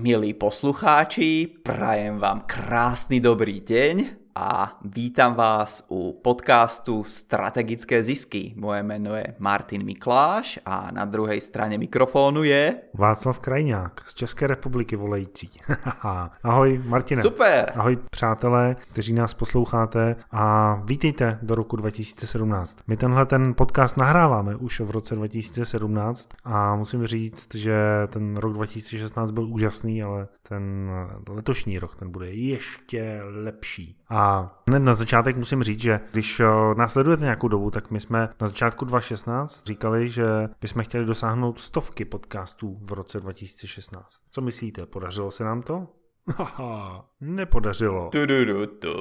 milí poslucháči, prajem vám krásny dobrý deň a vítam vás u podcastu Strategické zisky. Moje meno je Martin Mikláš a na druhé straně mikrofonu je... Václav Krajňák z České republiky volající. Ahoj Martine. Super. Ahoj přátelé, kteří nás posloucháte a vítejte do roku 2017. My tenhle ten podcast nahráváme už v roce 2017 a musím říct, že ten rok 2016 byl úžasný, ale ten letošní rok ten bude ještě lepší. A hned na začátek musím říct, že když eh, nás sledujete nějakou dobu, tak my jsme na začátku 2016 říkali, že bychom chtěli dosáhnout stovky podcastů v roce 2016. Co myslíte, podařilo se nám to? Haha, nepodařilo.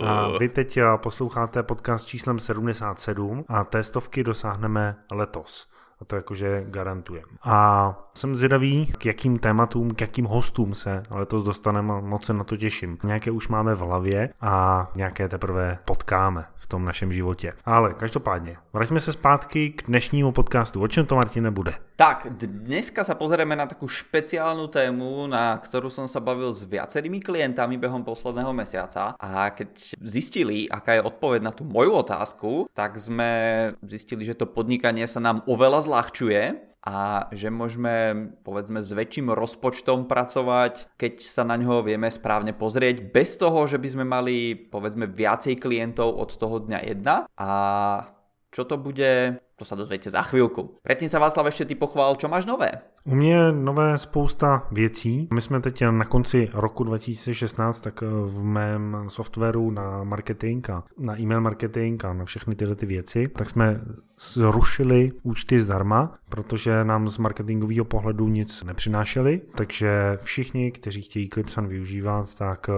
A vy teď eh, posloucháte podcast číslem 77 a té stovky dosáhneme letos. A to jakože garantujem. A jsem zvědavý, k jakým tématům, k jakým hostům se letos dostaneme a moc se na to těším. Nějaké už máme v hlavě a nějaké teprve potkáme v tom našem životě. Ale každopádně, vraťme se zpátky k dnešnímu podcastu. O čem to, Martine, bude? Tak, dneska sa pozrieme na takú špeciálnu tému, na ktorú som sa bavil s viacerými klientami behom posledného mesiaca. A keď zistili, aká je odpoveď na tú moju otázku, tak sme zistili, že to podnikanie sa nám oveľa zľahčuje a že môžeme povedzme s väčším rozpočtom pracovať, keď sa na ňo vieme správne pozrieť, bez toho, že by sme mali povedzme viacej klientov od toho dňa 1 a čo to bude, to sa dozviete za chvíľku. Predtým sa Václav ešte ty pochvál, čo máš nové. U mě nové spousta věcí. My jsme teď na konci roku 2016 tak v mém softwaru na marketing a na e-mail marketing a na všechny tyhle ty věci, tak jsme zrušili účty zdarma, protože nám z marketingového pohledu nic nepřinášeli, takže všichni, kteří chtějí Clipsan využívat, tak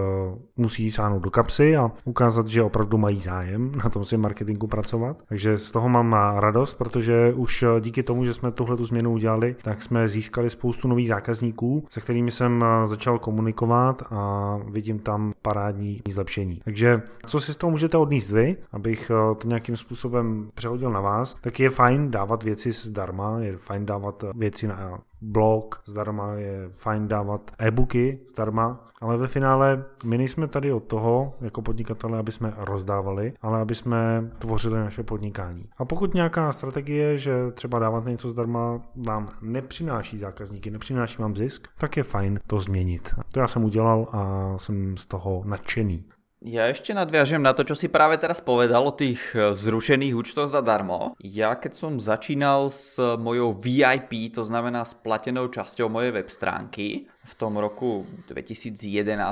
musí sáhnout do kapsy a ukázat, že opravdu mají zájem na tom svém marketingu pracovat. Takže z toho mám radost, protože už díky tomu, že jsme tuhle tu změnu udělali, tak jsme získali spoustu nových zákazníků, se kterými jsem eh, začal komunikovat a vidím tam parádní zlepšení. Takže co si z toho můžete odníst vy, abych eh, to nějakým způsobem přehodil na vás, tak je fajn dávat věci zdarma, je fajn dávat věci na blog zdarma, je fajn dávat e-booky zdarma, ale ve finále my nejsme tady od toho, jako podnikatelé, aby jsme rozdávali, ale aby jsme tvořili naše podnikání. A pokud nějaká strategie, že třeba dávat něco zdarma vám nepřináší zákazníky, nepřináší vám zisk, tak je fajn to změnit. To já jsem udělal a jsem z toho nadšený. Ja ešte nadviažem na to, čo si práve teraz povedal o tých e, zrušených účtoch zadarmo. Ja keď som začínal s mojou VIP, to znamená s platenou časťou mojej web stránky, v tom roku 2011,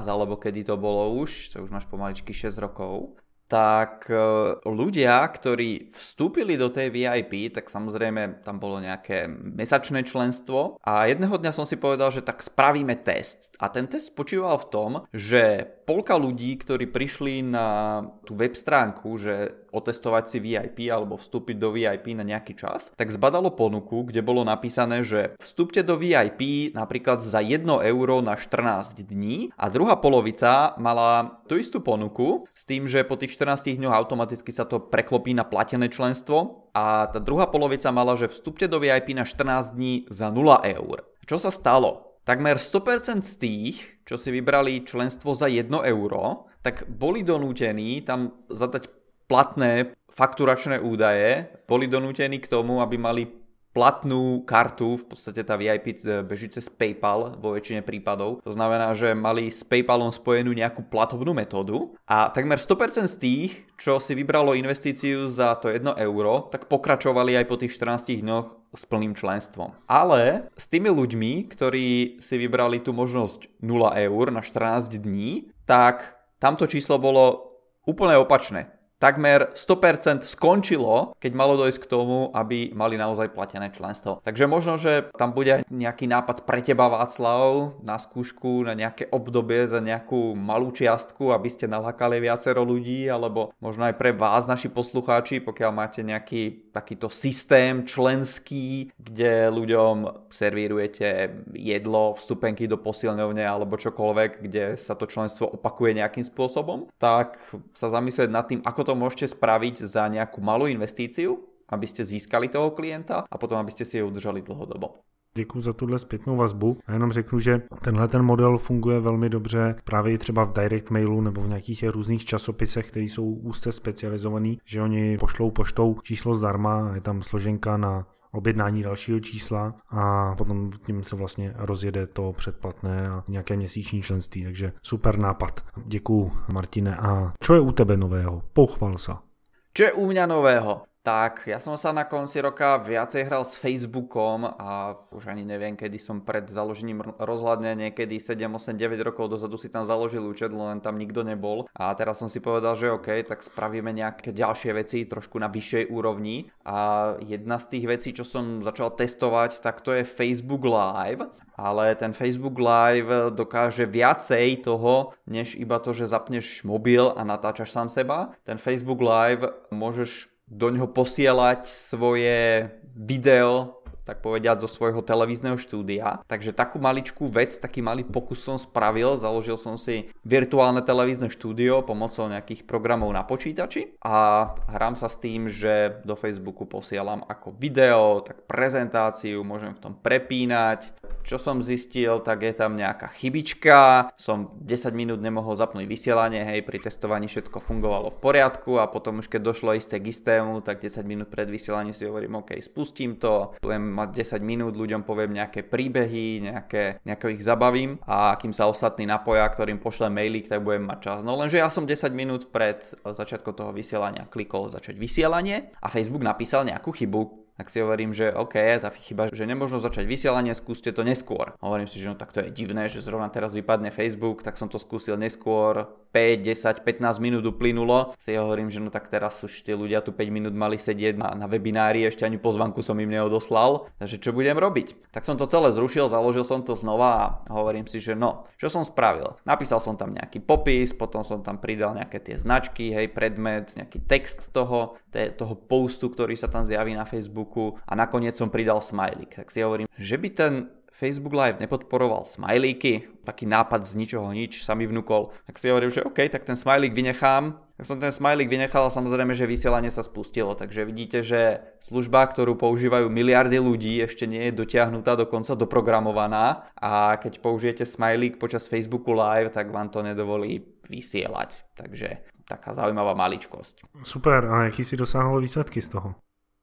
alebo kedy to bolo už, to už máš pomaličky 6 rokov, tak e, ľudia, ktorí vstúpili do tej VIP, tak samozrejme tam bolo nejaké mesačné členstvo a jedného dňa som si povedal, že tak spravíme test. A ten test spočíval v tom, že polka ľudí, ktorí prišli na tú web stránku, že otestovať si VIP alebo vstúpiť do VIP na nejaký čas, tak zbadalo ponuku, kde bolo napísané, že vstúpte do VIP napríklad za 1 euro na 14 dní a druhá polovica mala tú istú ponuku s tým, že po tých 14 dňoch automaticky sa to preklopí na platené členstvo a tá druhá polovica mala, že vstúpte do VIP na 14 dní za 0 eur. Čo sa stalo? Takmer 100% z tých, čo si vybrali členstvo za 1 euro, tak boli donútení tam zadať platné fakturačné údaje, boli donútení k tomu, aby mali platnú kartu, v podstate tá VIP beží cez PayPal vo väčšine prípadov. To znamená, že mali s PayPalom spojenú nejakú platobnú metódu a takmer 100% z tých, čo si vybralo investíciu za to 1 euro, tak pokračovali aj po tých 14 dňoch s plným členstvom. Ale s tými ľuďmi, ktorí si vybrali tú možnosť 0 eur na 14 dní, tak tamto číslo bolo úplne opačné takmer 100% skončilo, keď malo dojsť k tomu, aby mali naozaj platené členstvo. Takže možno, že tam bude nejaký nápad pre teba Václav na skúšku, na nejaké obdobie za nejakú malú čiastku, aby ste nalákali viacero ľudí, alebo možno aj pre vás, naši poslucháči, pokiaľ máte nejaký takýto systém členský, kde ľuďom servírujete jedlo, vstupenky do posilňovne alebo čokoľvek, kde sa to členstvo opakuje nejakým spôsobom, tak sa zamyslieť nad tým, ako to to môžete spraviť za nejakú malú investíciu, aby ste získali toho klienta a potom aby ste si ju udržali dlhodobo. Děkuji za tuhle zpětnou vazbu. A jenom řeknu, že tenhle ten model funguje velmi dobře právě třeba v direct mailu nebo v nějakých různých časopisech, které jsou úzce specializovaný, že oni pošlou poštou číslo zdarma, je tam složenka na objednání dalšího čísla a potom tím se vlastně rozjede to předplatné a nějaké měsíční členství, takže super nápad. Děkuju Martine a čo je u tebe nového? Pochval sa. Čo je u mňa nového? Tak ja som sa na konci roka viacej hral s Facebookom a už ani neviem, kedy som pred založením rozhľadne, niekedy 7, 8, 9 rokov dozadu si tam založil účet, len tam nikto nebol. A teraz som si povedal, že OK, tak spravíme nejaké ďalšie veci trošku na vyššej úrovni. A jedna z tých vecí, čo som začal testovať, tak to je Facebook Live. Ale ten Facebook Live dokáže viacej toho, než iba to, že zapneš mobil a natáčaš sám seba. Ten Facebook Live môžeš do ňoho posielať svoje video tak povediať, zo svojho televízneho štúdia. Takže takú maličkú vec, taký malý pokus som spravil, založil som si virtuálne televízne štúdio pomocou nejakých programov na počítači a hrám sa s tým, že do Facebooku posielam ako video, tak prezentáciu, môžem v tom prepínať. Čo som zistil, tak je tam nejaká chybička, som 10 minút nemohol zapnúť vysielanie, hej, pri testovaní všetko fungovalo v poriadku a potom už keď došlo isté k istému, tak 10 minút pred vysielaním si hovorím, OK, spustím to, budem mať 10 minút, ľuďom poviem nejaké príbehy, nejaké, nejaké ich zabavím a kým sa ostatní napoja, ktorým pošle mailík, tak budem mať čas. No lenže ja som 10 minút pred začiatkom toho vysielania klikol začať vysielanie a Facebook napísal nejakú chybu, tak si hovorím, že OK, tá chyba, že nemôžno začať vysielanie, skúste to neskôr. Hovorím si, že no tak to je divné, že zrovna teraz vypadne Facebook, tak som to skúsil neskôr, 5, 10, 15 minút uplynulo. Si hovorím, že no tak teraz už tie ľudia tu 5 minút mali sedieť na, na webinári, ešte ani pozvanku som im neodoslal, takže čo budem robiť? Tak som to celé zrušil, založil som to znova a hovorím si, že no, čo som spravil? Napísal som tam nejaký popis, potom som tam pridal nejaké tie značky, hej, predmet, nejaký text toho, toho postu, ktorý sa tam zjaví na Facebook Facebooku a nakoniec som pridal smajlik. Tak si hovorím, že by ten Facebook Live nepodporoval smajlíky, taký nápad z ničoho nič sa mi vnúkol. Tak si hovorím, že OK, tak ten smajlík vynechám. Tak som ten smajlík vynechal a samozrejme, že vysielanie sa spustilo. Takže vidíte, že služba, ktorú používajú miliardy ľudí, ešte nie je dotiahnutá, dokonca doprogramovaná. A keď použijete smajlík počas Facebooku Live, tak vám to nedovolí vysielať. Takže taká zaujímavá maličkosť. Super, a aký si dosáhol výsledky z toho?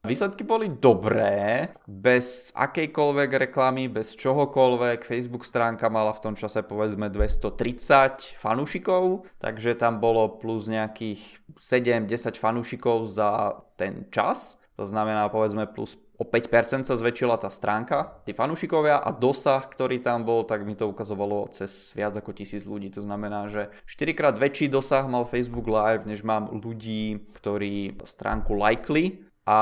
Výsledky boli dobré, bez akejkoľvek reklamy, bez čohokoľvek. Facebook stránka mala v tom čase povedzme 230 fanúšikov, takže tam bolo plus nejakých 7-10 fanúšikov za ten čas. To znamená povedzme plus o 5% sa zväčšila tá stránka, tí fanúšikovia a dosah, ktorý tam bol, tak mi to ukazovalo cez viac ako tisíc ľudí. To znamená, že 4 krát väčší dosah mal Facebook Live, než mám ľudí, ktorí stránku lajkli a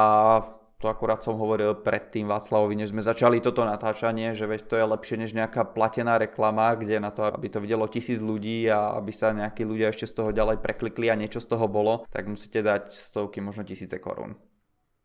to akurát som hovoril predtým Václavovi, než sme začali toto natáčanie, že veď to je lepšie než nejaká platená reklama, kde na to, aby to videlo tisíc ľudí a aby sa nejakí ľudia ešte z toho ďalej preklikli a niečo z toho bolo, tak musíte dať stovky, možno tisíce korún.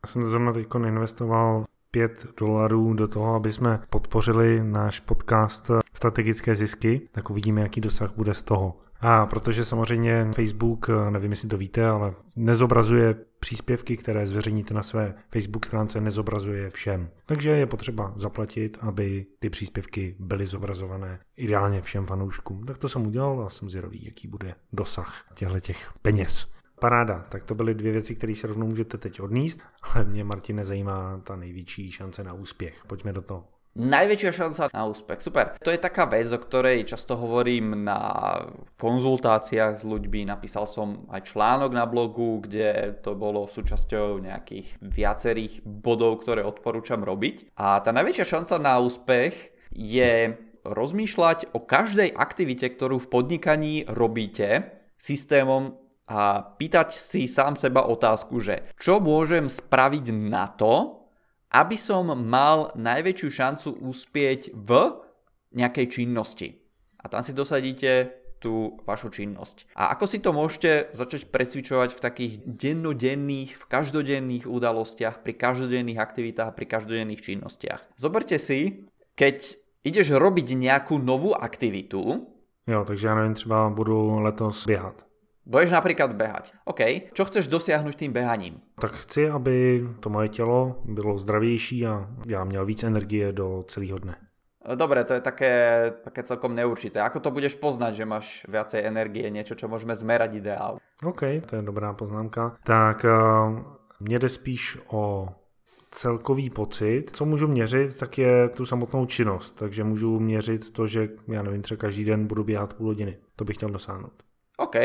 Já jsem zrovna teď investoval 5 dolarů do toho, aby jsme podpořili náš podcast strategické zisky, tak uvidíme, jaký dosah bude z toho. A protože samozřejmě Facebook, nevím, jestli to víte, ale nezobrazuje příspěvky, které zveřejníte na své Facebook stránce, nezobrazuje všem. Takže je potřeba zaplatit, aby ty příspěvky byly zobrazované ideálně všem fanouškům. Tak to jsem udělal a jsem zvědavý, jaký bude dosah těchto těch peněz. Paráda, tak to byly dvě věci, které se rovnou můžete teď odníst, ale mě Martine zajímá ta největší šance na úspěch. Pojďme do toho. Najväčšia šanca na úspech. Super. To je taká vec, o ktorej často hovorím na konzultáciách s ľuďmi. Napísal som aj článok na blogu, kde to bolo súčasťou nejakých viacerých bodov, ktoré odporúčam robiť. A tá najväčšia šanca na úspech je rozmýšľať o každej aktivite, ktorú v podnikaní robíte systémom a pýtať si sám seba otázku, že čo môžem spraviť na to, aby som mal najväčšiu šancu uspieť v nejakej činnosti. A tam si dosadíte tú vašu činnosť. A ako si to môžete začať precvičovať v takých dennodenných, v každodenných udalostiach, pri každodenných aktivitách, pri každodenných činnostiach. Zoberte si, keď ideš robiť nejakú novú aktivitu. Jo, takže ja neviem, třeba budu letos běhat Budeš napríklad behať. OK, čo chceš dosiahnuť tým behaním? Tak chci, aby to moje tělo bylo zdravější a já měl víc energie do celého dne. Dobre, to je také, také celkom neurčité. Ako to budeš poznať, že máš viacej energie, niečo, čo môžeme zmerať ideál? OK, to je dobrá poznámka. Tak uh, mně jde spíš o celkový pocit. Co můžu měřit, tak je tu samotnou činnost. Takže můžu měřit to, že já nevím, třeba každý den budu běhat půl hodiny. To bych chtěl dosáhnout. OK.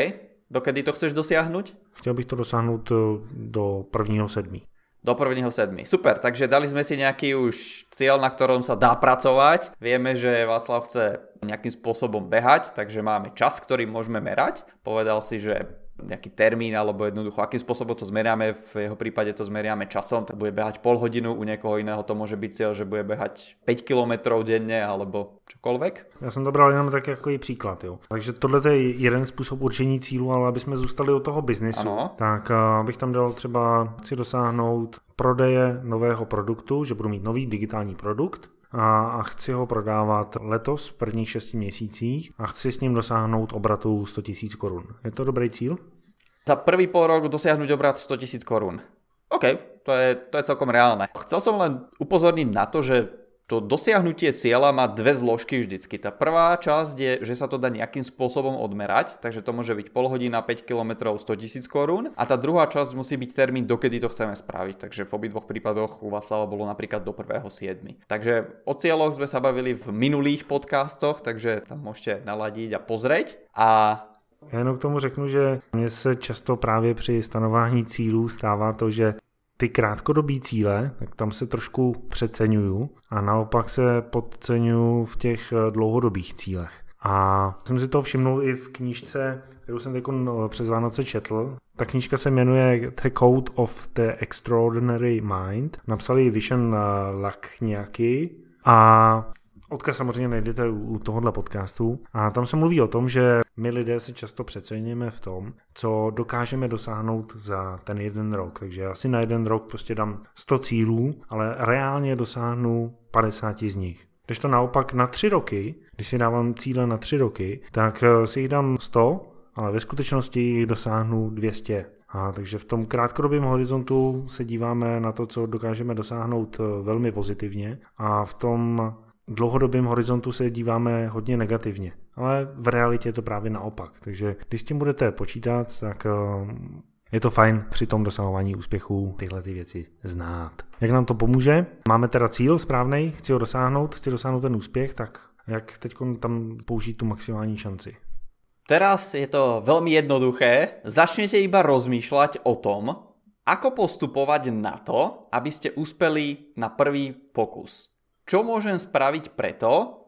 Dokedy to chceš dosiahnuť? Chtěl bych to dosáhnout eh, do prvního sedmí. Do prvního sedmi. Super, takže dali sme si nejaký už cieľ, na ktorom sa dá pracovať. Vieme, že Václav chce nejakým spôsobom behať, takže máme čas, ktorý môžeme merať. Povedal si, že nejaký termín alebo jednoducho akým spôsobom to zmeriame, v jeho prípade to zmeriame časom, tak bude behať pol hodinu, u niekoho iného to môže byť cieľ, že bude behať 5 km denne alebo čokoľvek. Já jsem to bral jenom tak jako příklad, jo. Takže tohle je jeden způsob určení cílu, ale aby jsme zůstali u toho biznesu, ano. tak uh, bych tam dal třeba, chci dosáhnout prodeje nového produktu, že budu mít nový digitální produkt, a, a chci ho prodávat letos v prvních šesti měsících a chci s ním dosáhnout obratu 100 000 korun. Je to dobrý cíl? Za prvý pol rok dosiahnuť obrat 100 000 korun. OK, to je, to je celkom reálne. Chcel som len upozorniť na to, že to dosiahnutie cieľa má dve zložky vždycky. Tá prvá časť je, že sa to dá nejakým spôsobom odmerať, takže to môže byť pol hodina, 5 km, 100 tisíc korún. A tá druhá časť musí byť termín, dokedy to chceme spraviť. Takže v obidvoch prípadoch u vás bolo napríklad do 1.7. Takže o cieľoch sme sa bavili v minulých podcastoch, takže tam môžete naladiť a pozrieť. A já jenom k tomu řeknu, že mně se často právě při stanování cílů stává to, že ty krátkodobí cíle, tak tam se trošku přeceňuju a naopak se podceňuju v těch eh, dlouhodobých cílech. A jsem si to všimnul i v knížce, kterou jsem teď eh, přes Vánoce četl. Ta knížka se jmenuje The Code of the Extraordinary Mind. Napsali Vishen eh, Lakňaky a Odkaz samozřejmě najdete u tohohle podcastu a tam se mluví o tom, že my lidé se často přeceníme v tom, co dokážeme dosáhnout za ten jeden rok. Takže já si na jeden rok prostě dám 100 cílů, ale reálně dosáhnu 50 z nich. Když to naopak na tři roky, když si dávám cíle na tři roky, tak eh, si jich dám 100, ale ve skutečnosti jich dosáhnu 200. A takže v tom krátkodobém horizontu se díváme na to, co dokážeme dosáhnout eh, velmi pozitivně a v tom dlouhodobém horizontu se díváme hodně negativně, ale v realitě je to právě naopak. Takže když s tím budete počítat, tak eh, je to fajn při tom dosahování úspěchů tyhle ty věci znát. Jak nám to pomůže? Máme teda cíl správný, chci ho dosáhnout, chci dosáhnout ten úspěch, tak jak teď tam použít tu maximální šanci? Teraz je to veľmi jednoduché. Začnete iba rozmýšľať o tom, ako postupovať na to, aby ste uspeli na prvý pokus čo môžem spraviť preto,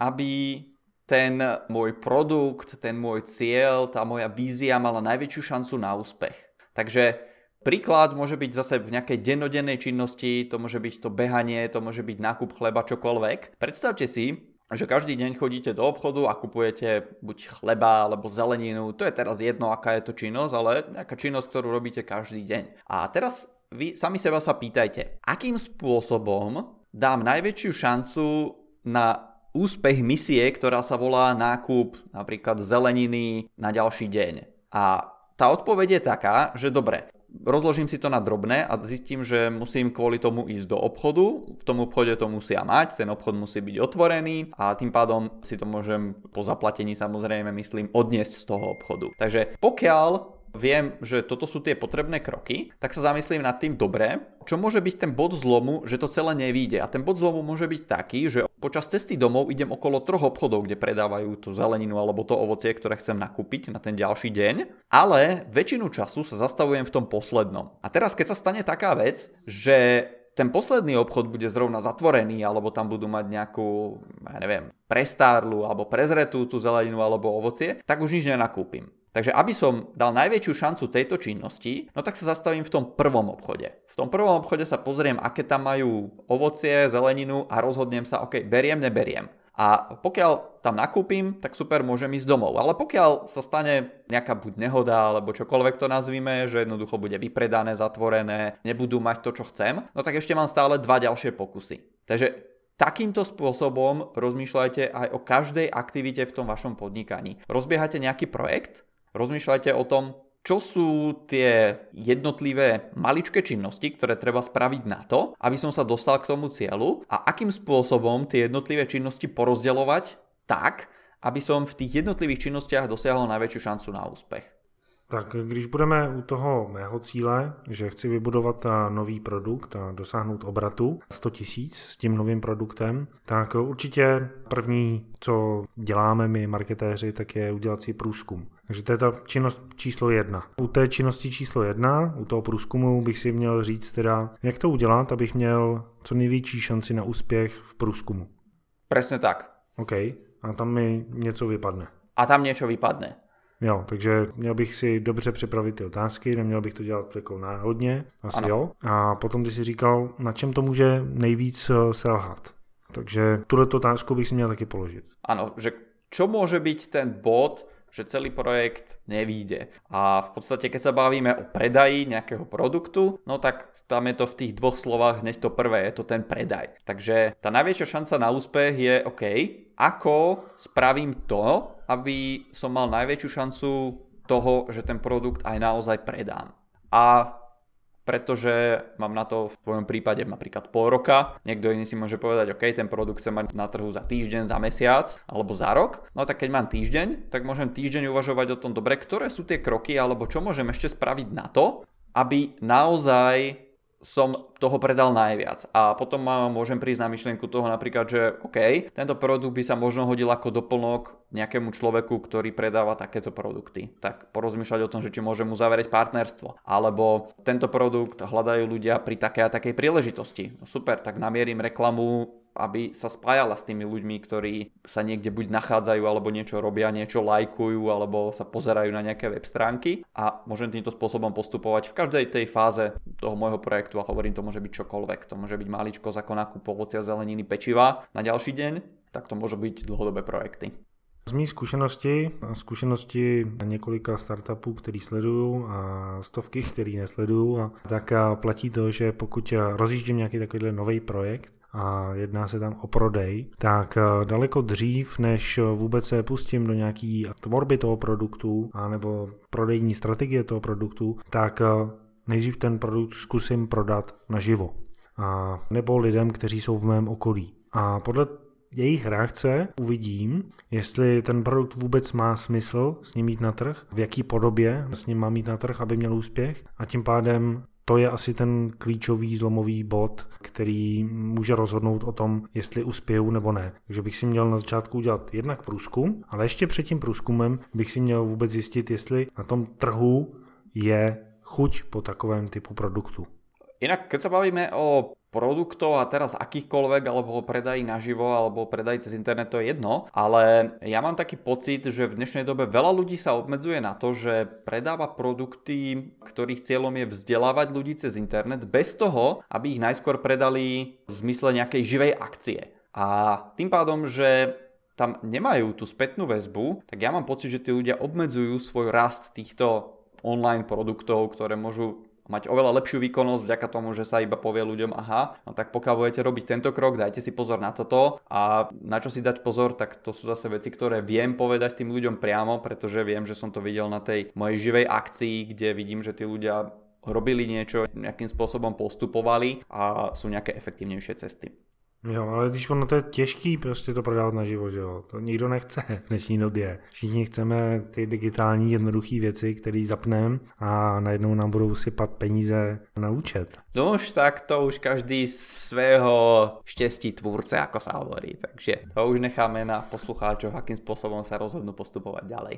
aby ten môj produkt, ten môj cieľ, tá moja vízia mala najväčšiu šancu na úspech. Takže príklad môže byť zase v nejakej dennodennej činnosti, to môže byť to behanie, to môže byť nákup chleba, čokoľvek. Predstavte si, že každý deň chodíte do obchodu a kupujete buď chleba alebo zeleninu, to je teraz jedno, aká je to činnosť, ale nejaká činnosť, ktorú robíte každý deň. A teraz vy sami seba sa pýtajte, akým spôsobom dám najväčšiu šancu na úspech misie, ktorá sa volá nákup napríklad zeleniny na ďalší deň. A tá odpoveď je taká, že dobre, rozložím si to na drobné a zistím, že musím kvôli tomu ísť do obchodu, v tom obchode to musia mať, ten obchod musí byť otvorený a tým pádom si to môžem po zaplatení samozrejme myslím odniesť z toho obchodu. Takže pokiaľ viem, že toto sú tie potrebné kroky, tak sa zamyslím nad tým dobre, čo môže byť ten bod zlomu, že to celé nevíde. A ten bod zlomu môže byť taký, že počas cesty domov idem okolo troch obchodov, kde predávajú tú zeleninu alebo to ovocie, ktoré chcem nakúpiť na ten ďalší deň, ale väčšinu času sa zastavujem v tom poslednom. A teraz, keď sa stane taká vec, že ten posledný obchod bude zrovna zatvorený, alebo tam budú mať nejakú, ja neviem, prestárlu alebo prezretú tú zeleninu alebo ovocie, tak už nič nenakúpim. Takže aby som dal najväčšiu šancu tejto činnosti, no tak sa zastavím v tom prvom obchode. V tom prvom obchode sa pozriem, aké tam majú ovocie, zeleninu a rozhodnem sa, ok, beriem, neberiem. A pokiaľ tam nakúpim, tak super, môžem ísť domov. Ale pokiaľ sa stane nejaká buď nehoda, alebo čokoľvek to nazvime, že jednoducho bude vypredané, zatvorené, nebudú mať to, čo chcem, no tak ešte mám stále dva ďalšie pokusy. Takže Takýmto spôsobom rozmýšľajte aj o každej aktivite v tom vašom podnikaní. Rozbiehate nejaký projekt, rozmýšľajte o tom, čo sú tie jednotlivé maličké činnosti, ktoré treba spraviť na to, aby som sa dostal k tomu cieľu a akým spôsobom tie jednotlivé činnosti porozdeľovať tak, aby som v tých jednotlivých činnostiach dosiahol najväčšiu šancu na úspech. Tak když budeme u toho mého cíle, že chci vybudovat nový produkt a dosáhnout obratu 100 tisíc s tím novým produktem, tak určitě první, co děláme my marketéři, tak je udělat si průzkum. Takže to je ta činnost číslo jedna. U té činnosti číslo jedna, u toho průzkumu bych si měl říct teda, jak to udělat, abych měl co největší šanci na úspěch v průzkumu. Presne tak. OK. A tam mi něco vypadne. A tam něco vypadne. Jo, takže měl bych si dobře připravit ty otázky, neměl bych to dělat jako náhodně, asi ano. jo. A potom ty si říkal, na čem to může nejvíc eh, selhat. Takže tuto otázku bych si měl taky položit. Ano, že čo môže byť ten bod, že celý projekt nevíde. A v podstate, keď sa bavíme o predaji nejakého produktu, no tak tam je to v tých dvoch slovách hneď to prvé, je to ten predaj. Takže tá najväčšia šanca na úspech je OK, ako spravím to, aby som mal najväčšiu šancu toho, že ten produkt aj naozaj predám. A pretože mám na to v tvojom prípade napríklad pol roka, niekto iný si môže povedať, OK, ten produkt chcem mať na trhu za týždeň, za mesiac alebo za rok, no tak keď mám týždeň, tak môžem týždeň uvažovať o tom, dobre, ktoré sú tie kroky alebo čo môžem ešte spraviť na to, aby naozaj som toho predal najviac. A potom môžem prísť na myšlienku toho napríklad, že OK, tento produkt by sa možno hodil ako doplnok nejakému človeku, ktorý predáva takéto produkty. Tak porozmýšľať o tom, že či môžem uzavrieť partnerstvo. Alebo tento produkt hľadajú ľudia pri takej a takej príležitosti. No super, tak namierim reklamu aby sa spájala s tými ľuďmi, ktorí sa niekde buď nachádzajú, alebo niečo robia, niečo lajkujú, alebo sa pozerajú na nejaké web stránky a môžem týmto spôsobom postupovať v každej tej fáze toho môjho projektu a hovorím, to môže byť čokoľvek. To môže byť maličko ako nákup ovocia, zeleniny, pečiva na ďalší deň, tak to môžu byť dlhodobé projekty. Z mých zkušenosti a zkušenosti několika startupů, který sleduju a stovky, který nesleduju, a tak platí to, že pokud rozjíždím nějaký takovýhle nový projekt, a jedná se tam o prodej, tak eh, daleko dřív, než vůbec se pustím do nějaký tvorby toho produktu a nebo prodejní strategie toho produktu, tak eh, nejdřív ten produkt zkusím prodat naživo. A nebo lidem, kteří jsou v mém okolí. A podle jejich reakce uvidím, jestli ten produkt vůbec má smysl s ním mít na trh, v jaký podobě s ním má mít na trh, aby měl úspěch a tím pádem to je asi ten klíčový zlomový bod, který může rozhodnout o tom, jestli uspěju nebo ne. Takže bych si měl na začátku udělat jednak průzkum, ale ještě před tím průzkumem bych si měl vůbec zjistit, jestli na tom trhu je chuť po takovém typu produktu. Inak, keď sa bavíme o produktov a teraz akýchkoľvek, alebo o predaji naživo, alebo o predaji cez internet, to je jedno, ale ja mám taký pocit, že v dnešnej dobe veľa ľudí sa obmedzuje na to, že predáva produkty, ktorých cieľom je vzdelávať ľudí cez internet, bez toho, aby ich najskôr predali v zmysle nejakej živej akcie. A tým pádom, že tam nemajú tú spätnú väzbu, tak ja mám pocit, že tí ľudia obmedzujú svoj rast týchto online produktov, ktoré môžu mať oveľa lepšiu výkonnosť vďaka tomu, že sa iba povie ľuďom, aha, no tak pokiaľ budete robiť tento krok, dajte si pozor na toto a na čo si dať pozor, tak to sú zase veci, ktoré viem povedať tým ľuďom priamo, pretože viem, že som to videl na tej mojej živej akcii, kde vidím, že tí ľudia robili niečo, nejakým spôsobom postupovali a sú nejaké efektívnejšie cesty. Jo, ale když ono to je těžký prostě to prodávat naživo, že jo, to nikdo nechce v dnešní době. Všichni chceme ty digitální jednoduché věci, které zapneme a najednou nám budou sypat peníze na účet. No už tak to už každý svého štěstí tvůrce, jako sa hovorí, takže to už necháme na poslucháčov, akým spôsobom sa rozhodnú postupovať ďalej.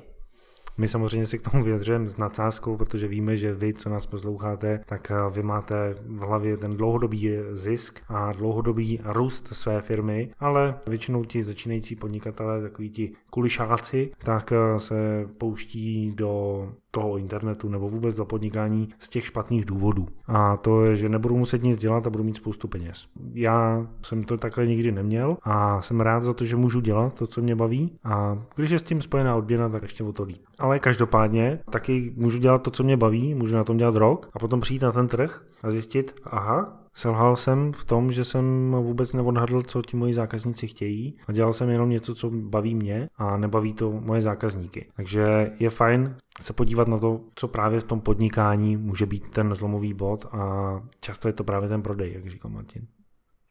My samozřejmě si k tomu vyjadřujeme s nadsázkou, protože víme, že vy, co nás posloucháte, tak eh, vy máte v hlavě ten dlouhodobý zisk a dlouhodobý růst své firmy, ale většinou ti začínající podnikatelé, takový ti kulišáci, tak eh, se pouští do toho internetu nebo vůbec do podnikání z těch špatných důvodů. A to je, že nebudu muset nic dělat a budu mít spoustu peněz. Já jsem to takhle nikdy neměl a jsem rád za to, že můžu dělat to, co mě baví a když je s tím spojená odměna, tak ještě o to líp. Ale každopádně taky můžu dělat to, co mě baví, můžu na tom dělat rok a potom přijít na ten trh a zjistit, aha, Selhal jsem v tom, že jsem vůbec neodhadl, co ti moji zákazníci chtějí a dělal jsem jenom něco, co baví mě a nebaví to moje zákazníky. Takže je fajn se podívat na to, co právě v tom podnikání může být ten zlomový bod a často je to právě ten prodej, jak říkal Martin.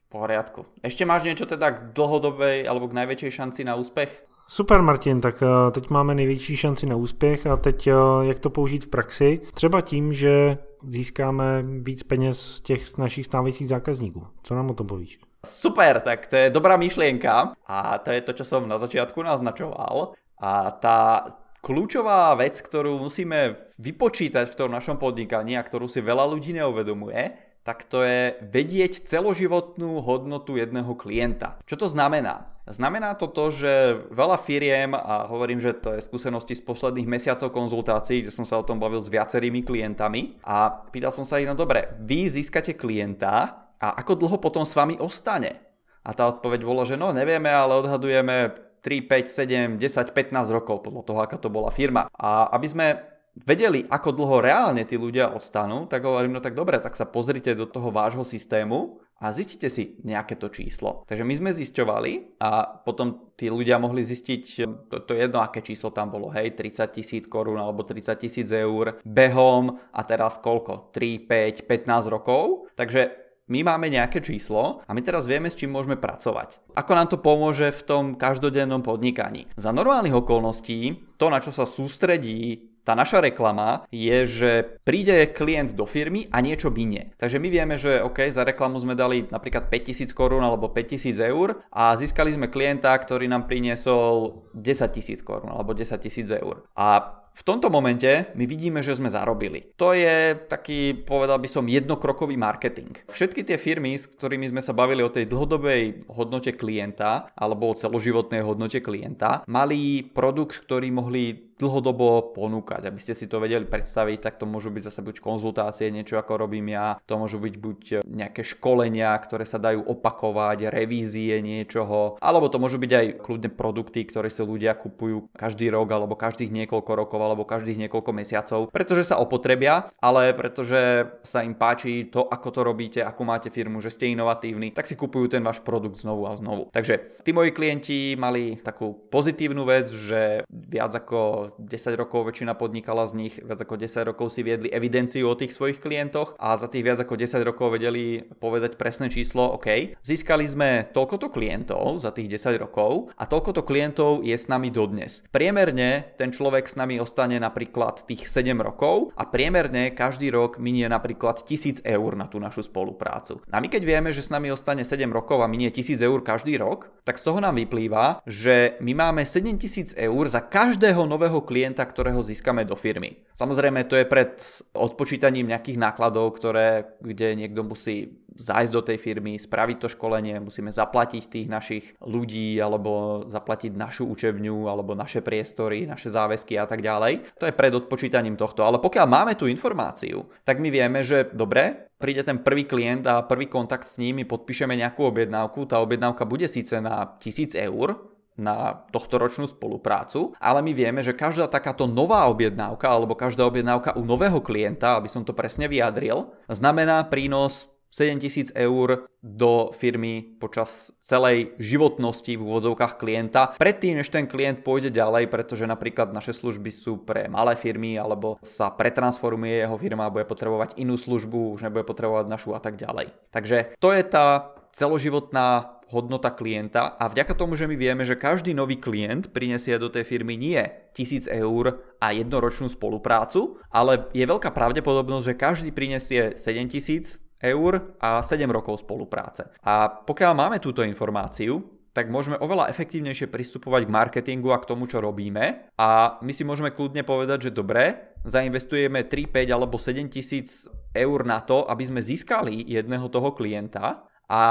V poriadku. Ešte máš niečo teda k dlhodobej alebo k najväčšej šanci na úspech? Super Martin, tak eh, teď máme největší šanci na úspěch a teď eh, jak to použít v praxi? Třeba tím, že získáme víc peněz z těch z našich stávajících zákazníků. Co nám o tom povíš? Super, tak to je dobrá myšlienka a to je to, čo som na začiatku naznačoval. A tá kľúčová vec, ktorú musíme vypočítať v tom našom podnikaní a ktorú si veľa ľudí neuvedomuje, tak to je vedieť celoživotnú hodnotu jedného klienta. Čo to znamená? Znamená to to, že veľa firiem, a hovorím, že to je skúsenosti z posledných mesiacov konzultácií, kde som sa o tom bavil s viacerými klientami a pýtal som sa ich, no dobre, vy získate klienta a ako dlho potom s vami ostane? A tá odpoveď bola, že no nevieme, ale odhadujeme 3, 5, 7, 10, 15 rokov podľa toho, aká to bola firma. A aby sme vedeli, ako dlho reálne tí ľudia ostanú, tak hovorím, no tak dobre, tak sa pozrite do toho vášho systému a zistite si nejaké to číslo. Takže my sme zisťovali a potom tí ľudia mohli zistiť, to, to jedno aké číslo tam bolo, hej, 30 tisíc korún alebo 30 tisíc eur behom a teraz koľko? 3, 5, 15 rokov. Takže my máme nejaké číslo a my teraz vieme, s čím môžeme pracovať. Ako nám to pomôže v tom každodennom podnikaní? Za normálnych okolností to, na čo sa sústredí tá naša reklama je, že príde klient do firmy a niečo minie. Takže my vieme, že OK, za reklamu sme dali napríklad 5000 korún alebo 5000 eur a získali sme klienta, ktorý nám priniesol 10 000 korún alebo 10 000 eur. A v tomto momente my vidíme, že sme zarobili. To je taký, povedal by som, jednokrokový marketing. Všetky tie firmy, s ktorými sme sa bavili o tej dlhodobej hodnote klienta alebo o celoživotnej hodnote klienta, mali produkt, ktorý mohli dlhodobo ponúkať. Aby ste si to vedeli predstaviť, tak to môžu byť zase buď konzultácie, niečo ako robím ja, to môžu byť buď nejaké školenia, ktoré sa dajú opakovať, revízie niečoho, alebo to môžu byť aj kľudne produkty, ktoré si ľudia kupujú každý rok alebo každých niekoľko rokov alebo každých niekoľko mesiacov, pretože sa opotrebia, ale pretože sa im páči to, ako to robíte, ako máte firmu, že ste inovatívni, tak si kupujú ten váš produkt znovu a znovu. Takže tí moji klienti mali takú pozitívnu vec, že viac ako 10 rokov väčšina podnikala z nich, viac ako 10 rokov si viedli evidenciu o tých svojich klientoch a za tých viac ako 10 rokov vedeli povedať presné číslo, OK, získali sme toľkoto klientov za tých 10 rokov a toľkoto klientov je s nami dodnes. Priemerne ten človek s nami ostane napríklad tých 7 rokov a priemerne každý rok minie napríklad 1000 eur na tú našu spoluprácu. A my keď vieme, že s nami ostane 7 rokov a minie 1000 eur každý rok, tak z toho nám vyplýva, že my máme 7000 eur za každého nového nového klienta, ktorého získame do firmy. Samozrejme, to je pred odpočítaním nejakých nákladov, ktoré, kde niekto musí zájsť do tej firmy, spraviť to školenie, musíme zaplatiť tých našich ľudí alebo zaplatiť našu učebňu alebo naše priestory, naše záväzky a tak ďalej. To je pred odpočítaním tohto. Ale pokiaľ máme tú informáciu, tak my vieme, že dobre, príde ten prvý klient a prvý kontakt s ním, podpíšeme nejakú objednávku, tá objednávka bude síce na 1000 eur, na tohto ročnú spoluprácu, ale my vieme, že každá takáto nová objednávka alebo každá objednávka u nového klienta, aby som to presne vyjadril, znamená prínos 7000 eur do firmy počas celej životnosti v úvodzovkách klienta, predtým, než ten klient pôjde ďalej, pretože napríklad naše služby sú pre malé firmy alebo sa pretransformuje jeho firma bude potrebovať inú službu, už nebude potrebovať našu a tak ďalej. Takže to je tá celoživotná hodnota klienta a vďaka tomu, že my vieme, že každý nový klient prinesie do tej firmy nie 1000 eur a jednoročnú spoluprácu, ale je veľká pravdepodobnosť, že každý prinesie 7000 eur a 7 rokov spolupráce. A pokiaľ máme túto informáciu, tak môžeme oveľa efektívnejšie pristupovať k marketingu a k tomu, čo robíme. A my si môžeme kľudne povedať, že dobre, zainvestujeme 3, 5 alebo 7 tisíc eur na to, aby sme získali jedného toho klienta a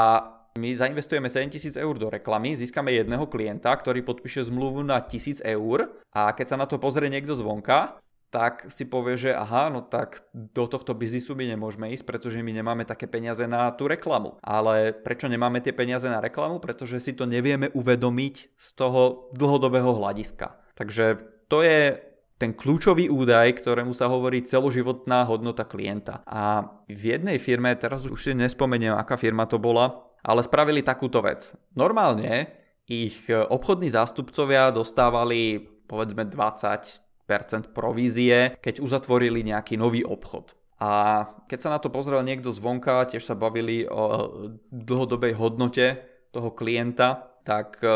my zainvestujeme 7000 eur do reklamy, získame jedného klienta, ktorý podpíše zmluvu na 1000 eur a keď sa na to pozrie niekto zvonka, tak si povie, že aha, no tak do tohto biznisu my nemôžeme ísť, pretože my nemáme také peniaze na tú reklamu. Ale prečo nemáme tie peniaze na reklamu? Pretože si to nevieme uvedomiť z toho dlhodobého hľadiska. Takže to je ten kľúčový údaj, ktorému sa hovorí celoživotná hodnota klienta. A v jednej firme, teraz už si nespomeniem, aká firma to bola, ale spravili takúto vec. Normálne ich obchodní zástupcovia dostávali povedzme 20% provízie, keď uzatvorili nejaký nový obchod. A keď sa na to pozrel niekto zvonka, tiež sa bavili o dlhodobej hodnote toho klienta, tak e,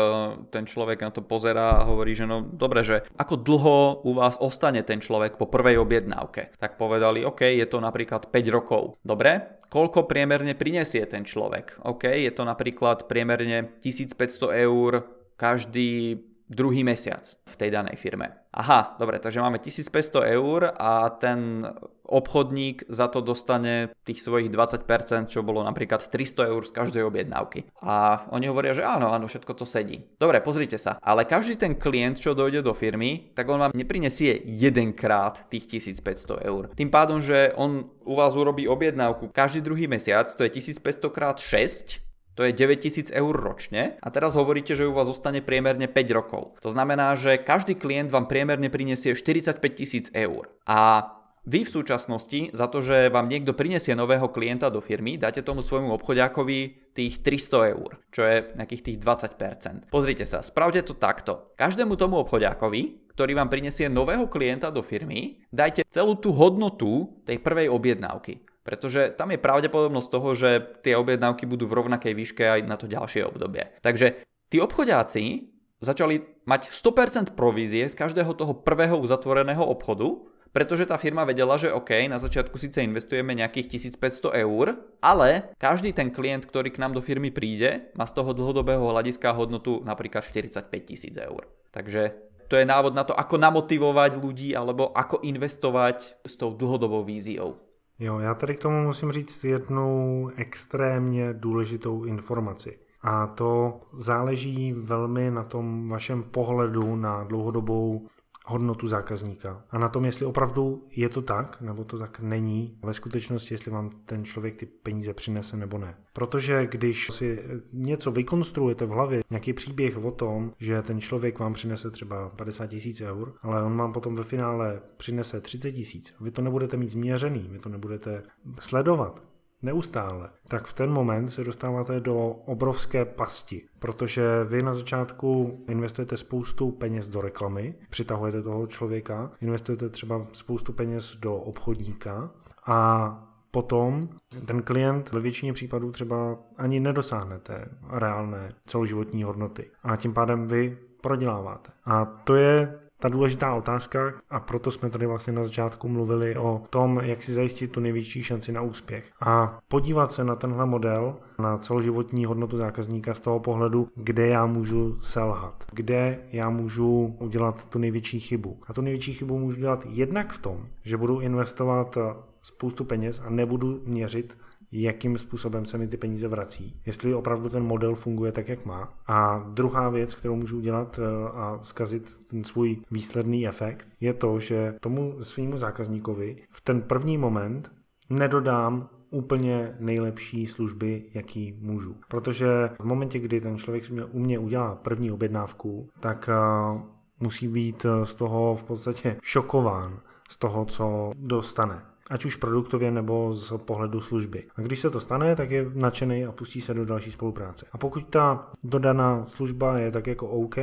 ten človek na to pozerá a hovorí, že no dobre, že ako dlho u vás ostane ten človek po prvej objednávke. Tak povedali, OK, je to napríklad 5 rokov. Dobre, koľko priemerne prinesie ten človek? OK, je to napríklad priemerne 1500 eur každý druhý mesiac v tej danej firme. Aha, dobre, takže máme 1500 eur a ten obchodník za to dostane tých svojich 20%, čo bolo napríklad 300 eur z každej objednávky. A oni hovoria, že áno, áno, všetko to sedí. Dobre, pozrite sa, ale každý ten klient, čo dojde do firmy, tak on vám neprinesie jedenkrát tých 1500 eur. Tým pádom, že on u vás urobí objednávku každý druhý mesiac, to je 1500 krát 6, to je 9000 eur ročne a teraz hovoríte, že u vás zostane priemerne 5 rokov. To znamená, že každý klient vám priemerne prinesie 45 tisíc eur. A vy v súčasnosti za to, že vám niekto prinesie nového klienta do firmy, dáte tomu svojmu obchodiakovi tých 300 eur, čo je nejakých tých 20%. Pozrite sa, spravte to takto. Každému tomu obchodiakovi, ktorý vám prinesie nového klienta do firmy, dajte celú tú hodnotu tej prvej objednávky. Pretože tam je pravdepodobnosť toho, že tie objednávky budú v rovnakej výške aj na to ďalšie obdobie. Takže tí obchodiaci začali mať 100% provízie z každého toho prvého uzatvoreného obchodu, pretože tá firma vedela, že OK, na začiatku síce investujeme nejakých 1500 eur, ale každý ten klient, ktorý k nám do firmy príde, má z toho dlhodobého hľadiska hodnotu napríklad 45 tisíc eur. Takže to je návod na to, ako namotivovať ľudí alebo ako investovať s tou dlhodobou víziou. Jo, já tady k tomu musím říct jednu extrémně důležitou informaci. A to záleží velmi na tom vašem pohledu na dlouhodobou hodnotu zákazníka a na tom, jestli opravdu je to tak, nebo to tak není, ve skutečnosti, jestli vám ten člověk ty peníze přinese nebo ne. Protože když si něco vykonstruujete v hlavě, nějaký příběh o tom, že ten člověk vám přinese třeba 50 tisíc eur, ale on vám potom ve finále přinese 30 tisíc, vy to nebudete mít změřený, vy to nebudete sledovat, neustále, tak v ten moment se dostáváte do obrovské pasti, protože vy na začátku investujete spoustu peněz do reklamy, přitahujete toho člověka, investujete třeba spoustu peněz do obchodníka a potom ten klient ve většině případů třeba ani nedosáhne té reálné celoživotní hodnoty a tím pádem vy proděláváte. A to je ta důležitá otázka a proto jsme tady vlastně na začátku mluvili o tom, jak si zajistit tu největší šanci na úspěch. A podívat se na tenhle model, na celoživotní hodnotu zákazníka z toho pohledu, kde já můžu selhat, kde já můžu udělat tu největší chybu. A tu největší chybu můžu dělat jednak v tom, že budu investovat spoustu peněz a nebudu měřit jakým způsobem se mi ty peníze vrací, jestli opravdu ten model funguje tak, jak má. A druhá věc, kterou můžu udělat eh, a zkazit ten svůj výsledný efekt, je to, že tomu svýmu zákazníkovi v ten první moment nedodám úplně nejlepší služby, jaký můžu. Protože v momentě, kdy ten člověk u mě udělá první objednávku, tak eh, musí být eh, z toho v podstatě šokován z toho, co dostane ať už produktově nebo z pohledu služby. A když se to stane, tak je nadšený a pustí se do další spolupráce. A pokud ta dodaná služba je tak jako OK,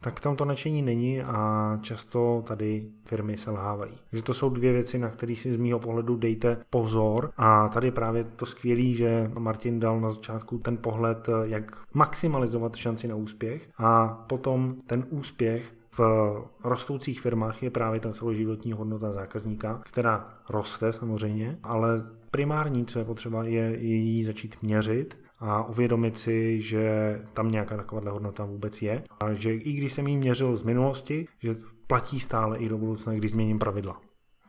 tak tam to nadšení není a často tady firmy selhávají. Takže to jsou dvě věci, na které si z mýho pohledu dejte pozor a tady právě to skvělé, že Martin dal na začátku ten pohled, jak maximalizovat šanci na úspěch a potom ten úspěch v rostoucích firmách je právě ta celoživotní hodnota zákazníka, která roste samozřejmě, ale primární, co je potřeba, je ji začít měřit a uvědomit si, že tam nějaká taková hodnota vůbec je a že i když jsem ji měřil z minulosti, že platí stále i do budoucna, když změním pravidla.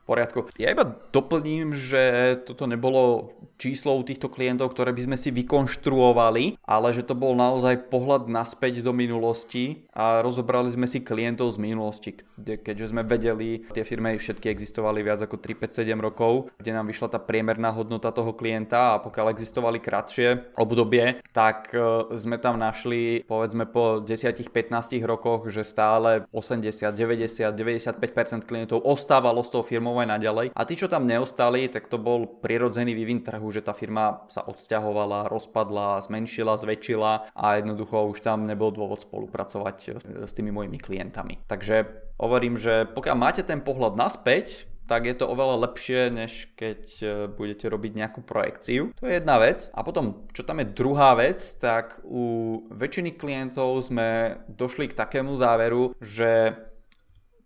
Poriadku. Ja iba doplním, že toto nebolo číslo u týchto klientov, ktoré by sme si vykonštruovali, ale že to bol naozaj pohľad naspäť do minulosti a rozobrali sme si klientov z minulosti, keďže sme vedeli, tie firmy všetky existovali viac ako 3, 5, 7 rokov, kde nám vyšla tá priemerná hodnota toho klienta a pokiaľ existovali kratšie obdobie, tak e, sme tam našli povedzme po 10-15 rokoch, že stále 80, 90, 95% klientov ostávalo s tou firmou aj naďalej. A tí, čo tam neostali, tak to bol prirodzený vývin trhu, že tá firma sa odsťahovala, rozpadla, zmenšila, zväčšila a jednoducho už tam nebol dôvod spolupracovať s tými mojimi klientami. Takže hovorím, že pokiaľ máte ten pohľad naspäť, tak je to oveľa lepšie, než keď e, budete robiť nejakú projekciu. To je jedna vec. A potom, čo tam je druhá vec, tak u väčšiny klientov sme došli k takému záveru, že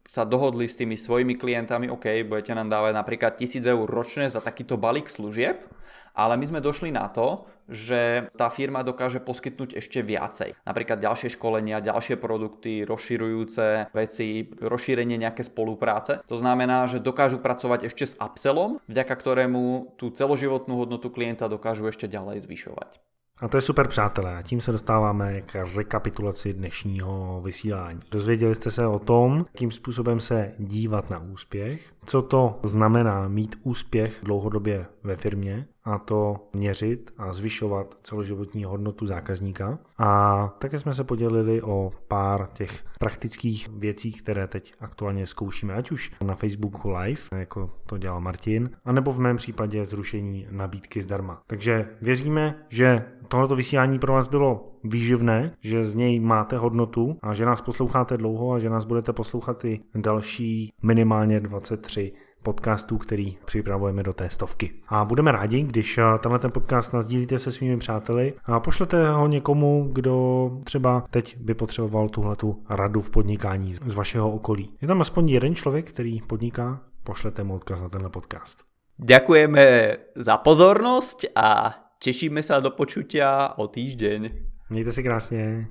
sa dohodli s tými svojimi klientami, OK, budete nám dávať napríklad 1000 eur ročne za takýto balík služieb, ale my sme došli na to, že tá firma dokáže poskytnúť ešte viacej. Napríklad ďalšie školenia, ďalšie produkty, rozširujúce veci, rozšírenie nejaké spolupráce. To znamená, že dokážu pracovať ešte s upsellom, vďaka ktorému tú celoživotnú hodnotu klienta dokážu ešte ďalej zvyšovať. A to je super, přátelé. A tím se dostáváme k rekapitulaci dnešního vysílání. Dozvěděli jste se o tom, jakým způsobem se dívat na úspěch, co to znamená mít úspěch dlouhodobě ve firmě, a to měřit a zvyšovat celoživotní hodnotu zákazníka. A také jsme se podělili o pár těch praktických věcí, které teď aktuálně zkoušíme, ať už na Facebooku Live, jako to dělal Martin, anebo v mém případě zrušení nabídky zdarma. Takže věříme, že tohoto vysílání pro vás bylo výživné, že z něj máte hodnotu a že nás posloucháte dlouho a že nás budete poslouchat i další minimálně 23 podcastů, který připravujeme do té stovky. A budeme rádi, když eh, tenhle ten podcast nazdílíte se svými přáteli a pošlete ho někomu, kdo třeba teď by potřeboval tuhletu radu v podnikání z vašeho okolí. Je tam aspoň jeden člověk, který podniká, pošlete mu odkaz na tenhle podcast. Ďakujeme za pozornosť a tešíme sa do počutia o týždeň. Mějte si krásně.